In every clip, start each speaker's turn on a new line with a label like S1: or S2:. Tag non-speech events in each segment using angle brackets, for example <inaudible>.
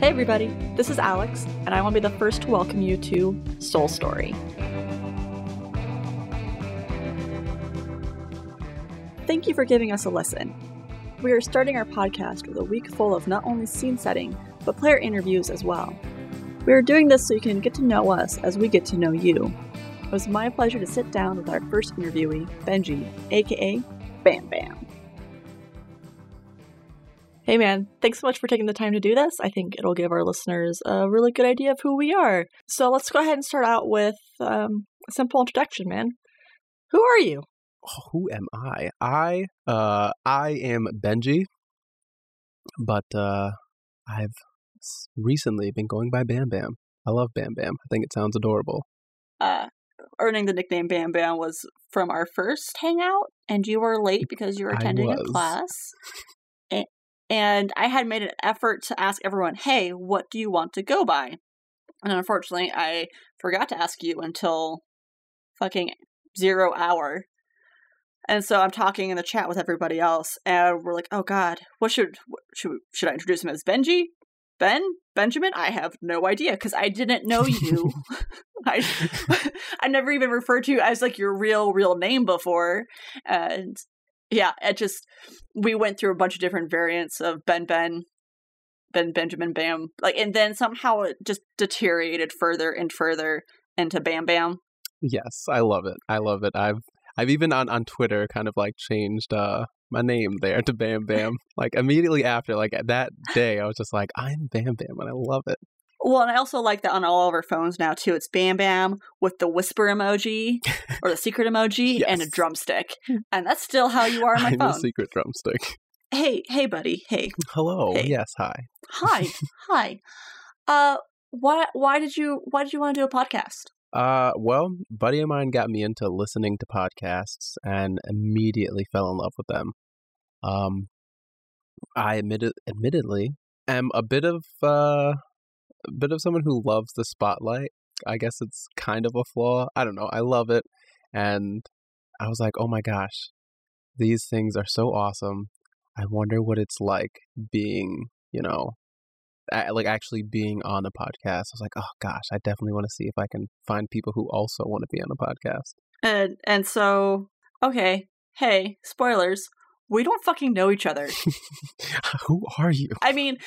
S1: Hey, everybody, this is Alex, and I want to be the first to welcome you to Soul Story. Thank you for giving us a listen. We are starting our podcast with a week full of not only scene setting, but player interviews as well. We are doing this so you can get to know us as we get to know you. It was my pleasure to sit down with our first interviewee, Benji, aka Bam Bam. Hey man, thanks so much for taking the time to do this. I think it'll give our listeners a really good idea of who we are. So let's go ahead and start out with um, a simple introduction, man. Who are you?
S2: Oh, who am I? I uh I am Benji, but uh I've recently been going by Bam Bam. I love Bam Bam. I think it sounds adorable.
S1: Uh earning the nickname Bam Bam was from our first hangout, and you were late because you were attending a class. And I had made an effort to ask everyone, hey, what do you want to go by? And unfortunately, I forgot to ask you until fucking zero hour. And so I'm talking in the chat with everybody else, and we're like, "Oh God, what should should should I introduce him as Benji, Ben, Benjamin? I have no idea because I didn't know you. <laughs> <laughs> I <laughs> I never even referred to you as like your real real name before, and yeah, it just we went through a bunch of different variants of Ben Ben, Ben Benjamin Bam, like, and then somehow it just deteriorated further and further into Bam Bam.
S2: Yes, I love it. I love it. I've I've even on on Twitter kind of like changed uh my name there to Bam Bam. like immediately after, like that day, I was just like, I'm Bam Bam, and I love it.
S1: Well, and I also like that on all of our phones now too. It's Bam Bam with the whisper emoji <laughs> or the secret emoji yes. and a drumstick, and that's still how you are on <laughs> my
S2: I'm
S1: phone.
S2: A secret drumstick.
S1: Hey, hey, buddy. Hey.
S2: Hello.
S1: Hey.
S2: Yes. Hi.
S1: Hi. hi. Uh, why? Why did you? Why did you want to do a podcast?
S2: Uh, well, buddy of mine got me into listening to podcasts and immediately fell in love with them. Um, I admitted, admittedly, am a bit of uh a bit of someone who loves the spotlight. I guess it's kind of a flaw. I don't know. I love it. And I was like, oh my gosh, these things are so awesome. I wonder what it's like being, you know, like actually being on a podcast. I was like, oh gosh, I definitely want to see if I can find people who also want to be on a podcast.
S1: And and so, okay, hey, spoilers. We don't fucking know each other. <laughs>
S2: who are you?
S1: I mean,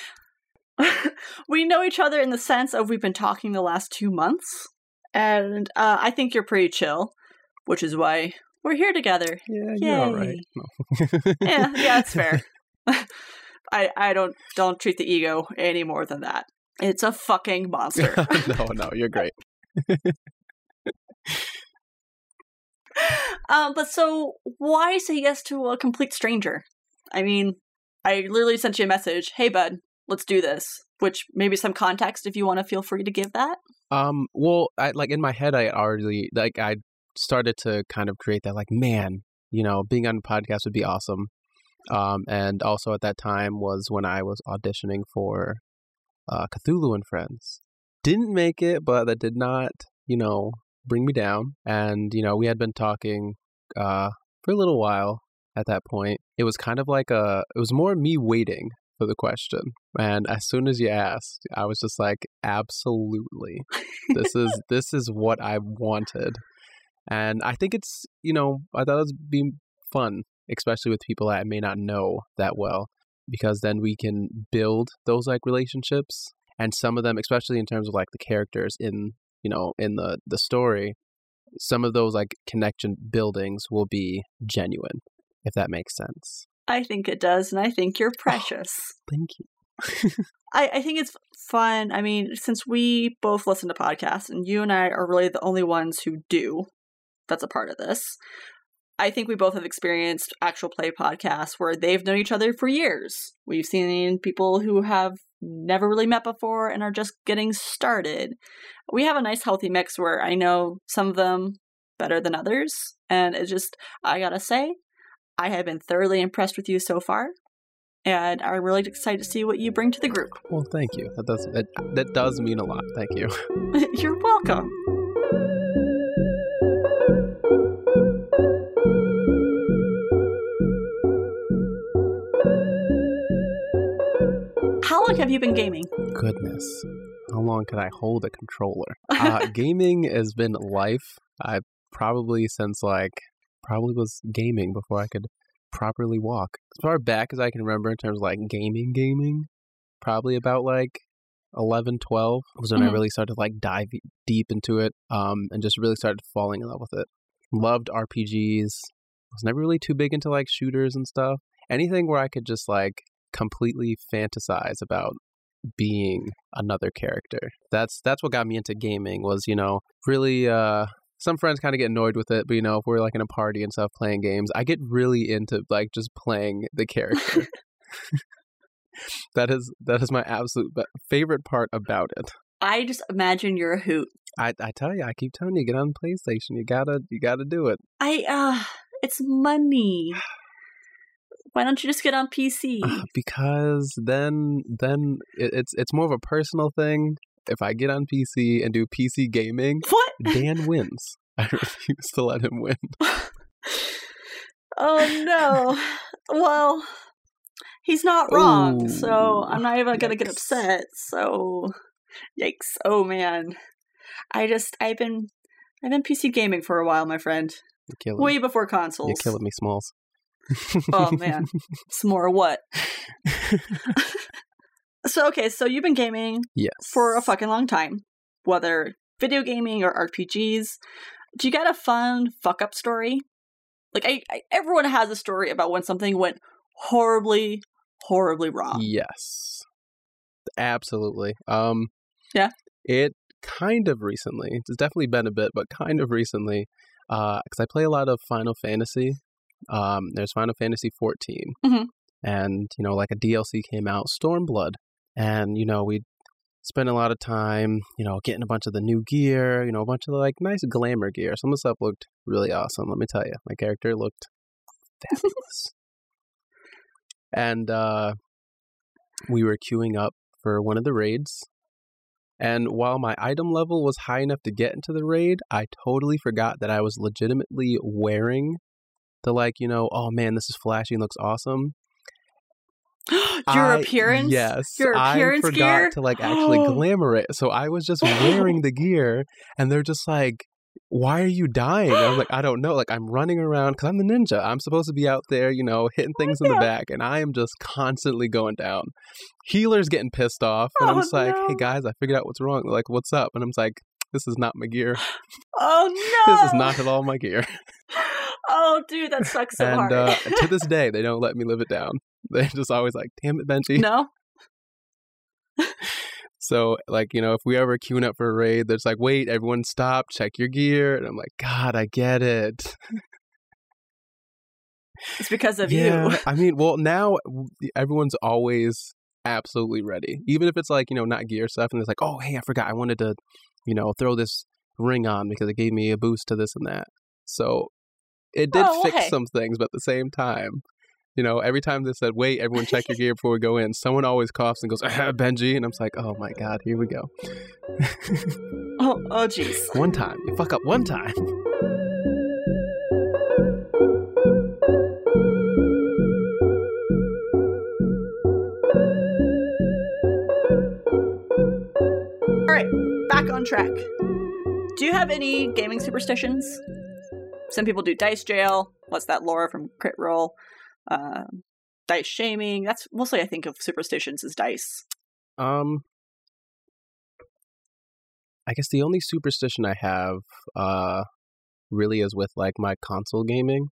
S1: <laughs> we know each other in the sense of we've been talking the last two months, and uh, I think you're pretty chill, which is why we're here together.
S2: Yeah, Yay. you're all right.
S1: No. yeah, yeah, it's fair. <laughs> <laughs> I I don't don't treat the ego any more than that. It's a fucking monster.
S2: no, no, you're great.
S1: um, but so why say yes to a complete stranger? I mean, I literally sent you a message. Hey, bud, let's do this which maybe some context if you want to feel free to give that.
S2: Um well i like in my head i already like i started to kind of create that like man you know being on a podcast would be awesome. Um and also at that time was when i was auditioning for uh cthulhu and friends. Didn't make it but that did not you know bring me down. And you know we had been talking uh for a little while at that point. It was kind of like a it was more me waiting for the question. And as soon as you asked, I was just like, absolutely. this is <laughs> this is what I wanted. And I think it's, you know, I thought it would be fun, especially with people that I may not know that well, because then we can build those like relationships. And some of them, especially in terms of like the characters in, you know, in the the story, some of those like connection buildings will be genuine, if that makes sense.
S1: I think it does, and I think you're oh, precious.
S2: Oh, thank you. <laughs>
S1: I, I think it's fun. I mean, since we both listen to podcasts, and you and I are really the only ones who do, that's a part of this. I think we both have experienced actual play podcasts where they've known each other for years. We've seen people who have never really met before and are just getting started. We have a nice healthy mix where I know some of them better than others. And it just, I gotta say, I have been thoroughly impressed with you so far, and I'm really excited to see what you bring to the group.
S2: Well, thank you. That does that, that does mean a lot. Thank you. <laughs> <laughs>
S1: You're welcome. How long have you been gaming?
S2: Goodness, how long could I hold a controller? <laughs> Uh, gaming has been life. I probably since like probably was gaming before I could properly walk. As far back as I can remember in terms of like gaming, gaming, probably about like 11, 12 was when I
S1: Mhm.
S2: really started to like dive deep into it um, and just really started falling in love with it. Loved RPGs. Was never really too big into like shooters and stuff. Anything where I could just like completely fantasize about being another character. That's that's what got me into gaming was, you know, really uh some friends kind of get annoyed with it, but you know, if we're like in a party and stuff playing games, I get really into like just playing the character. <laughs> that is that is my absolute be- favorite part about it.
S1: I just imagine you're a hoot.
S2: I I tell you, I keep telling you, get on PlayStation. You gotta you gotta do it
S1: I uh it's money. Why don't you just get on PC?
S2: because then then it, it's it's more of a personal thing. If I get on PC and do PC gaming,
S1: what?
S2: Dan <laughs> wins. <laughs> I refuse to let him win.
S1: Oh no. well, he's not wrong, so
S2: oh,
S1: I'm not even gonna get upset. So, yikes! Oh man, I just I've been I've been PC gaming for a while, my friend. Way before consoles.
S2: you're killing me, Smalls.
S1: Oh man, <laughs> some more what? So okay, so you've been gaming
S2: yes.
S1: for a fucking long time, whether video gaming or RPGs. Do you got a fun fuck up story? Like I, I everyone has a story about when something went horribly, horribly wrong.
S2: Yes. Absolutely. Um
S1: Yeah.
S2: It kind of recently. It's definitely been a bit, but kind of recently uh cuz I play a lot of Final Fantasy. Um there's Final Fantasy 14.
S1: Mhm.
S2: And you know like a DLC came out Stormblood and you know we spent a lot of time, you know, getting a bunch of the new gear, you know, a bunch of like nice glamour gear. Some of the stuff looked really awesome, let me tell you. My character looked fabulous. and uh we were queuing up for one of the raids. And while my item level was high enough to get into the raid, I totally forgot that I was legitimately wearing the like, you know, oh man, this is flashy and looks awesome. <gasps>
S1: Your
S2: I-
S1: appearance?
S2: Yes.
S1: Your appearance
S2: I forgot
S1: gear?
S2: to like actually <gasps> glamour it. So I was just wearing the <gasps> gear and they're just like, why are you dying? I was like, I don't know. Like I'm running around because I'm the ninja. I'm supposed to be out there, you know, hitting things in the back, and I am just constantly going down. Healer's getting pissed off, and I'm
S1: Oh,
S2: just like,
S1: no.
S2: hey guys, I figured out what's wrong. They're like, what's up? And I'm just like, this is not my gear.
S1: Oh no! <laughs>
S2: This is not at all my gear. <laughs>
S1: Oh, dude, that sucks so
S2: and
S1: hard.
S2: uh, to this <laughs> day, they don't let me live it down. They're just always like, damn it, Benji. <laughs>
S1: no.
S2: So, like, you know, if we ever queuing up for a raid, there's like, wait, everyone stop, check your gear. And I'm like, God, I get it.
S1: It's because of
S2: yeah.
S1: you. <laughs>
S2: I mean, well, now everyone's always absolutely ready. Even if it's like, you know, not gear stuff and it's like, oh, hey, I forgot. I wanted to, you know, throw this ring on because it gave me a boost to this and that. So it did
S1: Oh,
S2: fix
S1: hey.
S2: some things, but at the same time, you know, every time they said, wait, everyone check your gear before we go in, someone always coughs and goes, <laughs> ah, Benji. And I'm just like, oh my God, here we go.
S1: Oh, <laughs> oh, jeez.
S2: one time. You fuck up one time.
S1: All right, back on track. Do you have any gaming superstitions? Some people do dice jail. What's that, Laura from Crit Role? Uh, dice shaming. That's mostly I think of superstitions as dice.
S2: Um, I guess the only superstition I have, uh, really is with like my console gaming.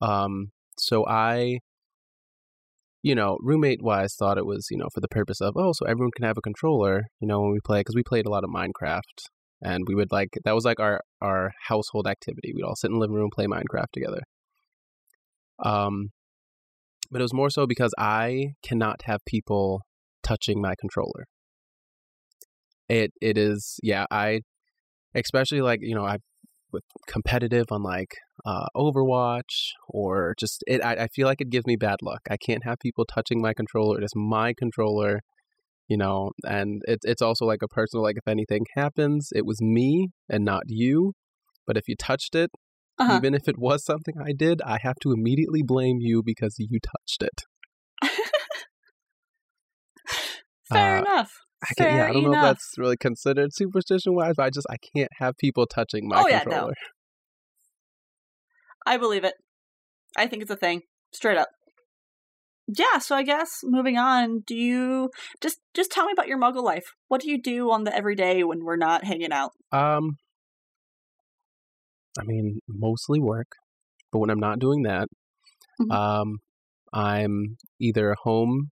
S2: Um, so I, you know, roommate wise, thought it was you know for the purpose of oh, so everyone can have a controller, you know, when we play because we played a lot of Minecraft, and we would like that was like our our household activity. We'd all sit in the living room play Minecraft together. Um, but it was more so because I cannot have people touching my controller. It it is yeah, I especially like, you know, I with competitive on like uh Overwatch or just it I, I feel like it gives me bad luck. I can't have people touching my controller. It is my controller, you know, and it's it's also like a personal like if anything happens, it was me and not you. But if you touched it,
S1: Uh-huh.
S2: even if it was something I did, I have to immediately blame you because you touched it. <laughs>
S1: Fair
S2: Uh,
S1: enough.
S2: I can, yeah, I don't know if that's really considered superstition wise, but I just I can't have people touching my
S1: Oh, yeah, no.
S2: controller.
S1: I believe it. I think it's a thing. Straight up. Yeah, so I guess moving on, do you just just tell me about your muggle life. What do you do on the everyday when we're not hanging out?
S2: Um, I mean, mostly work, but when I'm not doing that,
S1: Mhm.
S2: um, I'm either home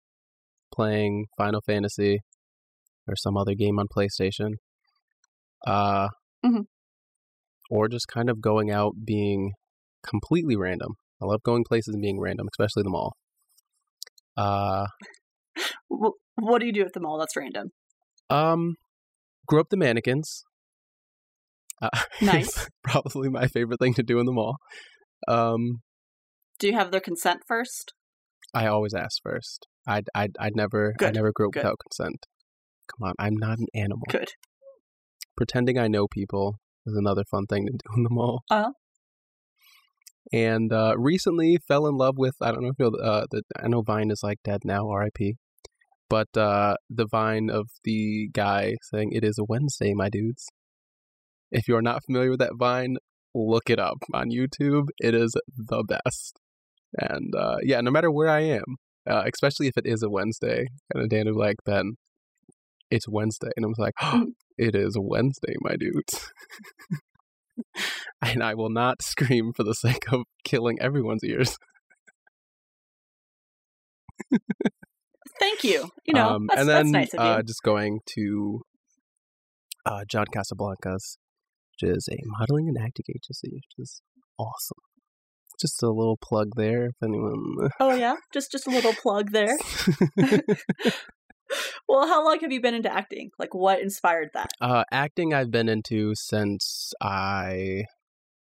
S2: playing Final Fantasy or some other game on PlayStation, uh,
S1: Mhm.
S2: or just kind of going out being completely random. I love going places and being random, especially the mall. Uh, <laughs>
S1: What do you do at the mall that's random?
S2: um, grew up the mannequins. Uh, <laughs>
S1: Nice.
S2: probably my favorite thing to do in the mall. Um,
S1: Do you have their consent first?
S2: I always ask first. I'd I'd I'd never I
S1: Good,
S2: never grew up
S1: good.
S2: without consent. Come on, I'm not an animal.
S1: Good.
S2: Pretending I know people is another fun thing to do in the mall.
S1: Uh-huh.
S2: And uh, recently fell in love with I don't know if you know uh, the I know Vine is like dead now, R.I.P. But uh, the Vine of the guy saying it is a Wednesday, my dudes. If you're not familiar with that Vine, look it up on YouTube. It is the best. And uh, yeah, no matter where I am, uh, especially if it is a Wednesday, and Dan will be like, then it's Wednesday. And I was like, oh, <clears throat> it is Wednesday, my dudes. <laughs> and I will not scream for the sake of killing everyone's ears.
S1: Thank you. You know,
S2: Um,
S1: that's,
S2: and then
S1: that's nice of you.
S2: uh, just going to uh, John Casablancas, which is a modeling and acting agency, which is awesome. Just a little plug there if anyone.
S1: oh yeah, just just a little plug there. <laughs> <laughs> Well, how long have you been into acting? Like, what inspired that?
S2: uh, acting I've been into since I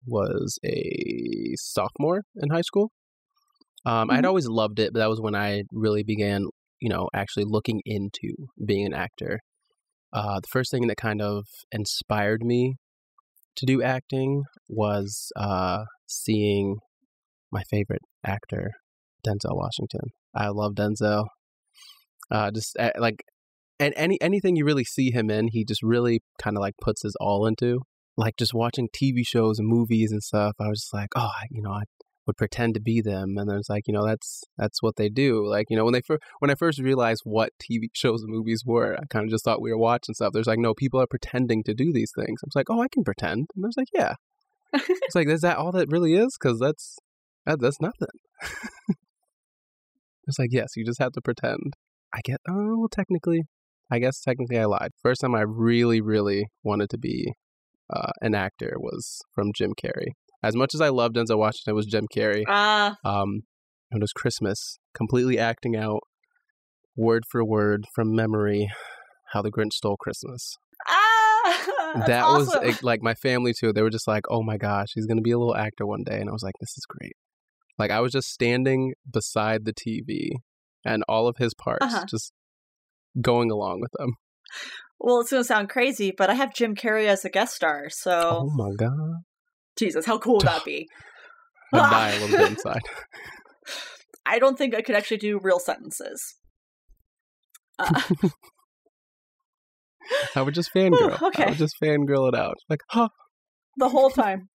S2: was a sophomore in high school. Um, I'd
S1: Mhm.
S2: always loved it, but that was when I really began, you know, actually looking into being an actor. Uh, the first thing that kind of inspired me to do acting was uh, seeing my favorite actor, Denzel Washington. I love Denzel. Uh, just uh, like, and any anything you really see him in, he just really kind of like puts his all into. Like just watching TV shows and movies and stuff, I was just like, oh, I, you know, I would pretend to be them, and it's like, you know, that's that's what they do. Like, you know, when they fir- when I first realized what TV shows and movies were, I kind of just thought we were watching stuff. There's like, no, people are pretending to do these things. I was like, oh, I can pretend, and I was like, yeah. it's like, is that all that really is? Because that's that, that's nothing. it's like, yes, you just have to pretend. I get, oh, well, technically, I guess technically I lied. First time I really, really wanted to be uh, an actor was from Jim Carrey. As much as I loved Denzel Washington, it was Jim Carrey.
S1: Ah,
S2: Um, it was Christmas, completely acting out word for word from memory how the Grinch stole Christmas.
S1: ah, <laughs>
S2: that
S1: awesome.
S2: was like my family too. They were just like, "Oh my gosh, he's gonna be a little actor one day," and I was like, "This is great." Like I was just standing beside the TV and all of his parts,
S1: Uh-huh.
S2: just going along with them.
S1: Well, it's gonna sound crazy, but I have Jim Carrey as a guest star, so
S2: Oh my god,
S1: Jesus, how cool would that be?
S2: I die a little bit inside.
S1: I don't think I could actually do real sentences. Uh, <laughs>
S2: I would just fangirl. I
S1: okay.
S2: would just fangirl it out. Like, huh?
S1: the whole time.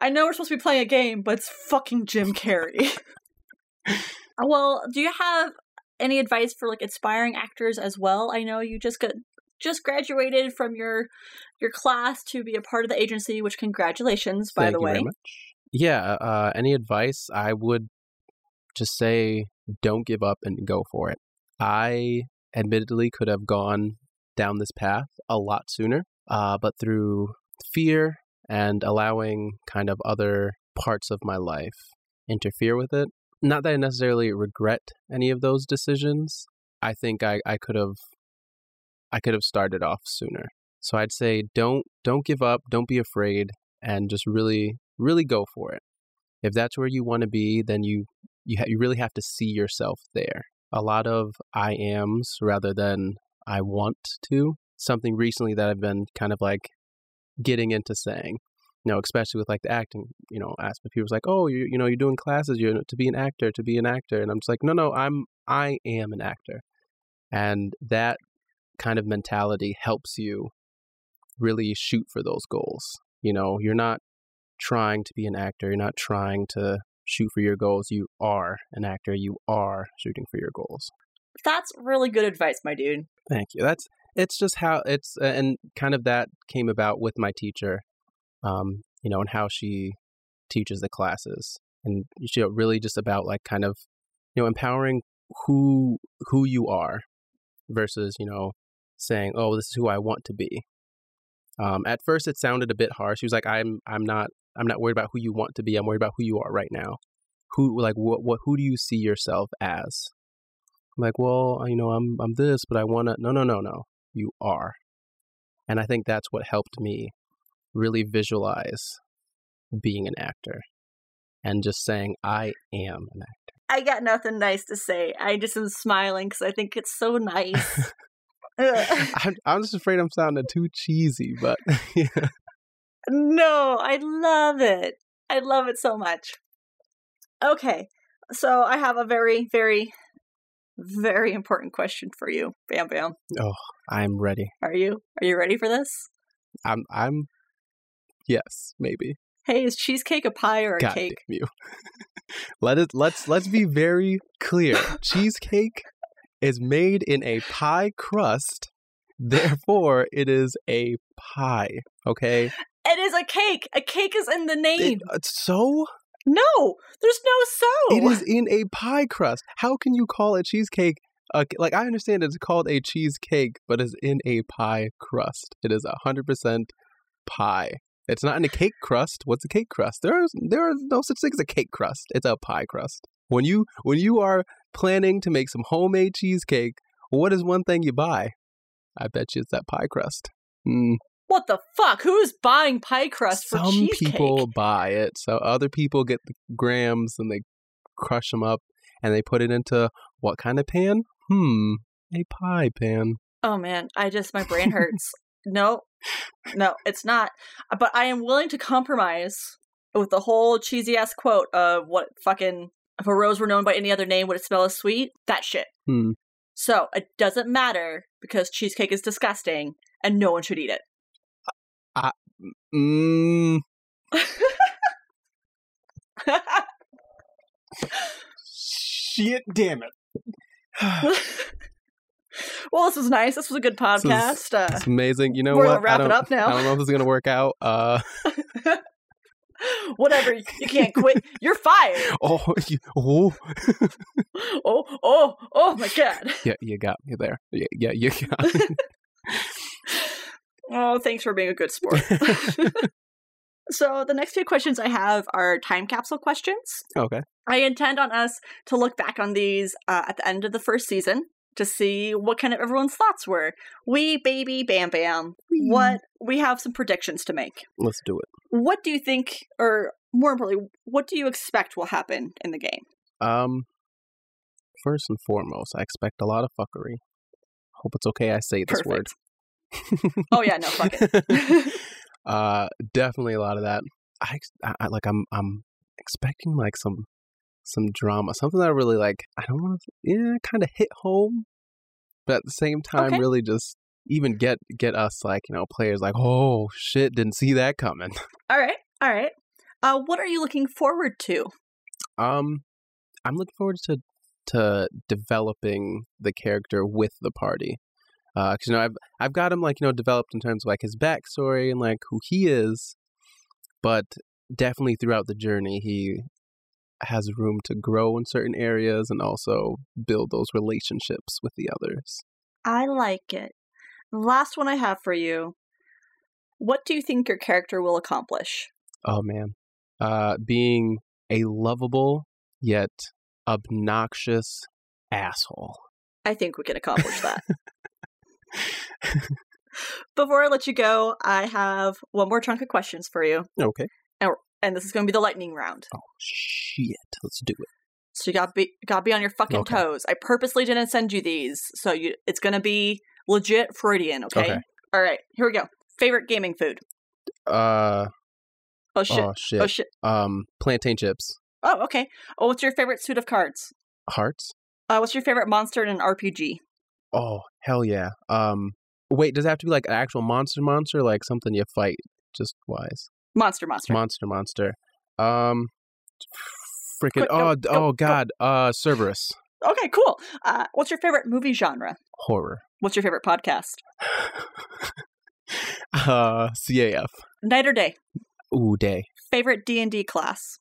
S1: I know we're supposed to be playing a game, but it's fucking Jim Carrey. <laughs> well, do you have any advice for like inspiring actors as well? I know you just got just graduated from your your class to be a part of the agency, which congratulations, by
S2: Thank
S1: the
S2: you
S1: way.
S2: very much. Yeah. Uh, any advice? I would just say, don't give up and go for it. I admittedly could have gone down this path a lot sooner, uh, but through fear and allowing kind of other parts of my life interfere with it. Not that I necessarily regret any of those decisions. I think I, I could have I could have started off sooner. So I'd say don't don't give up, don't be afraid, and just really really go for it. If that's where you want to be, then you you ha- you really have to see yourself there. A lot of I ams rather than I want to. Something recently that I've been kind of like getting into saying. You know, especially with like the acting, you know, aspect. People's like, oh, you you know, you're doing classes, you're to be an actor, to be an actor, and I'm just like, no, no, I'm I am an actor, and that kind of mentality helps you really shoot for those goals. You know, you're not trying to be an actor, you're not trying to shoot for your goals. You are an actor, you are shooting for your goals.
S1: That's really good advice, my dude.
S2: Thank you. That's it's just how it's and kind of that came about with my teacher um, you know, and how she teaches the classes. And she really just about like kind of, you know, empowering who who you are versus, you know, saying, "Oh, this is who I want to be." Um, at first, it sounded a bit harsh. She was like, "I'm I'm not I'm not worried about who you want to be. I'm worried about who you are right now. Who like what what who do you see yourself as?" I'm like, "Well, you know, I'm I'm this, but I want to." No, no, no, no. You are, and I think that's what helped me really visualize being an actor and just saying, I am an actor.
S1: I got nothing nice to say. I just am smiling because I think it's so nice. <laughs> <laughs>
S2: I'm, I'm just afraid I'm sounding too cheesy, but <laughs> yeah.
S1: No, I love it. I love it so much. Okay, so I have a very, very, very important question for you, Bam Bam.
S2: Oh, I'm ready.
S1: Are you? Are you ready for this?
S2: I'm. I'm Yes, maybe.
S1: Hey, is cheesecake a pie or a
S2: God
S1: cake?
S2: You. <laughs> Let it let's let's be very clear. cheesecake is made in a pie crust, therefore it is a pie. Okay.
S1: It is a cake. A cake is in the name.
S2: It, uh, so
S1: no, there's no so.
S2: it is in a pie crust. How can you call a cheesecake? Uh, like I understand it's called a cheesecake, but it's in a pie crust. It is a hundred percent pie. It's not in a cake crust. What's a cake crust? There is there is no such thing as a cake crust. It's a pie crust. When you when you are planning to make some homemade cheesecake, what is one thing you buy? I bet you it's that pie crust. Mm.
S1: What the fuck? Who's buying pie crust for
S2: Some
S1: cheesecake?
S2: people buy it, so other people get the grams and they crush them up and they put it into what kind of pan? Hmm, a pie pan.
S1: Oh man, I just my brain <laughs> hurts. no, no, it's not. But I am willing to compromise with the whole cheesy ass quote of what fucking if a rose were known by any other name would it smell as sweet? That shit.
S2: Hmm.
S1: So it doesn't matter because cheesecake is disgusting and no one should eat it.
S2: Mm, shit, damn it. <sighs>
S1: well, this was nice. This was a good podcast. uh,
S2: It's amazing. You know
S1: We're
S2: what?
S1: wrap it up now.
S2: I don't know if this is gonna work out. Uh, <laughs> <laughs>
S1: whatever. You can't quit. You're fired. <laughs>
S2: oh, you, oh, <laughs>
S1: Oh, oh, oh my god.
S2: yeah, you got me there. Yeah, yeah, you got. Me.
S1: Oh, thanks for being a good sport. so the next few questions I have are time capsule questions.
S2: okay.
S1: I intend on us to look back on these uh, at the end of the first season to see what kind of everyone's thoughts were. We, baby, bam, bam. What we have some predictions to make.
S2: Let's do it.
S1: What do you think, or more importantly, what do you expect will happen in the game?
S2: Um, first and foremost, I expect a lot of fuckery. Hope it's okay. I say this word.
S1: Oh yeah, no, fuck it. <laughs>
S2: uh, definitely a lot of that. I, I, I like. I'm. I'm expecting like some, some drama. Something that I really like. I don't want to. Yeah, kind of hit home, but at the same time,
S1: Okay.
S2: really just even get get us like you know players like oh shit didn't see that coming.
S1: all right, all right. Uh, what are you looking forward to?
S2: Um, I'm looking forward to to developing the character with the party. Uh, 'cause, you know, I've I've got him like you know developed in terms of like his backstory and like who he is, but definitely throughout the journey he has room to grow in certain areas and also build those relationships with the others.
S1: I like it. The last one I have for you. What do you think your character will accomplish?
S2: Oh man, uh, being a lovable yet obnoxious asshole.
S1: I think we can accomplish that. <laughs> Before I let you go, I have one more chunk of questions for you,
S2: Okay.
S1: and this is going to be the lightning round.
S2: Oh shit, let's do it.
S1: So you got be got be on your fucking
S2: Okay.
S1: toes. I purposely didn't send you these, so you it's going to be legit Freudian. Okay?
S2: Okay.
S1: All right. Here we go. Favorite gaming food?
S2: Uh
S1: Oh shit.
S2: oh shit.
S1: Oh shit.
S2: Um plantain chips.
S1: Oh okay. Oh, what's your favorite suit of cards?
S2: Hearts.
S1: Uh, what's your favorite monster in an RPG?
S2: Oh hell yeah. Um, wait, does it have to be like an actual monster monster, like something you fight just wise?
S1: Monster, monster.
S2: Monster monster. Um, freaking.
S1: Go,
S2: oh
S1: go,
S2: oh
S1: go.
S2: god. Uh, Cerberus.
S1: okay, cool. Uh, what's your favorite movie genre?
S2: Horror.
S1: What's your favorite podcast? <laughs>
S2: uh, CAF.
S1: Night or day?
S2: Ooh, day.
S1: Favorite D and D class?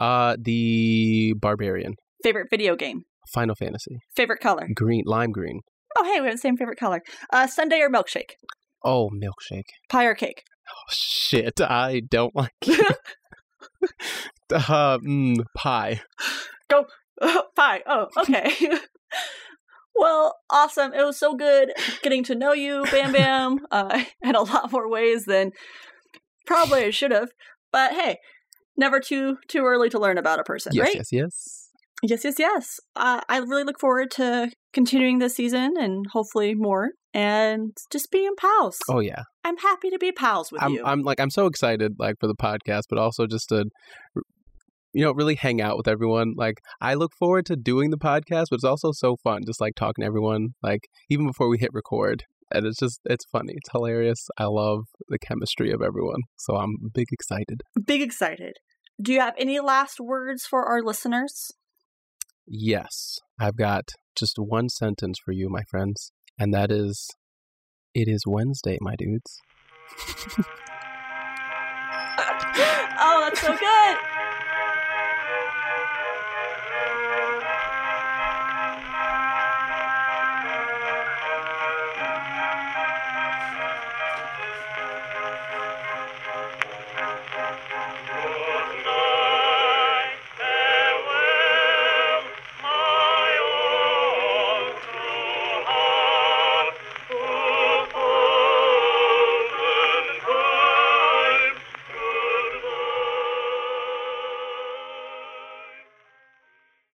S2: Uh, the Barbarian.
S1: Favorite video game?
S2: Final Fantasy.
S1: Favorite color?
S2: Green, lime green.
S1: Oh, hey, we have the same favorite color. Uh, sundae or milkshake?
S2: Oh, milkshake.
S1: Pie or cake?
S2: Oh, shit, I don't like <laughs> it. uh, mm, pie.
S1: Pie. Oh, okay. <laughs> well, awesome. It was so good getting to know you, Bam Bam, uh, <laughs> in a lot more ways than probably I should have. But hey, never too too early to learn about a person,
S2: Yes,
S1: right?
S2: yes, yes.
S1: Yes, yes, yes. Uh, I really look forward to continuing this season and hopefully more, and just being pals.
S2: Oh yeah.
S1: I'm happy to be pals with
S2: I'm
S1: you.
S2: I'm like I'm so excited like for the podcast, but also just to you know really hang out with everyone. Like I look forward to doing the podcast, but it's also so fun just like talking to everyone like even before we hit record. And it's just it's funny. It's hilarious. I love the chemistry of everyone. So I'm big excited.
S1: Big excited. Do you have any last words for our listeners?
S2: Yes. I've got just one sentence for you, my friends, and that is it is Wednesday, my dudes. <laughs>
S1: oh, that's so good.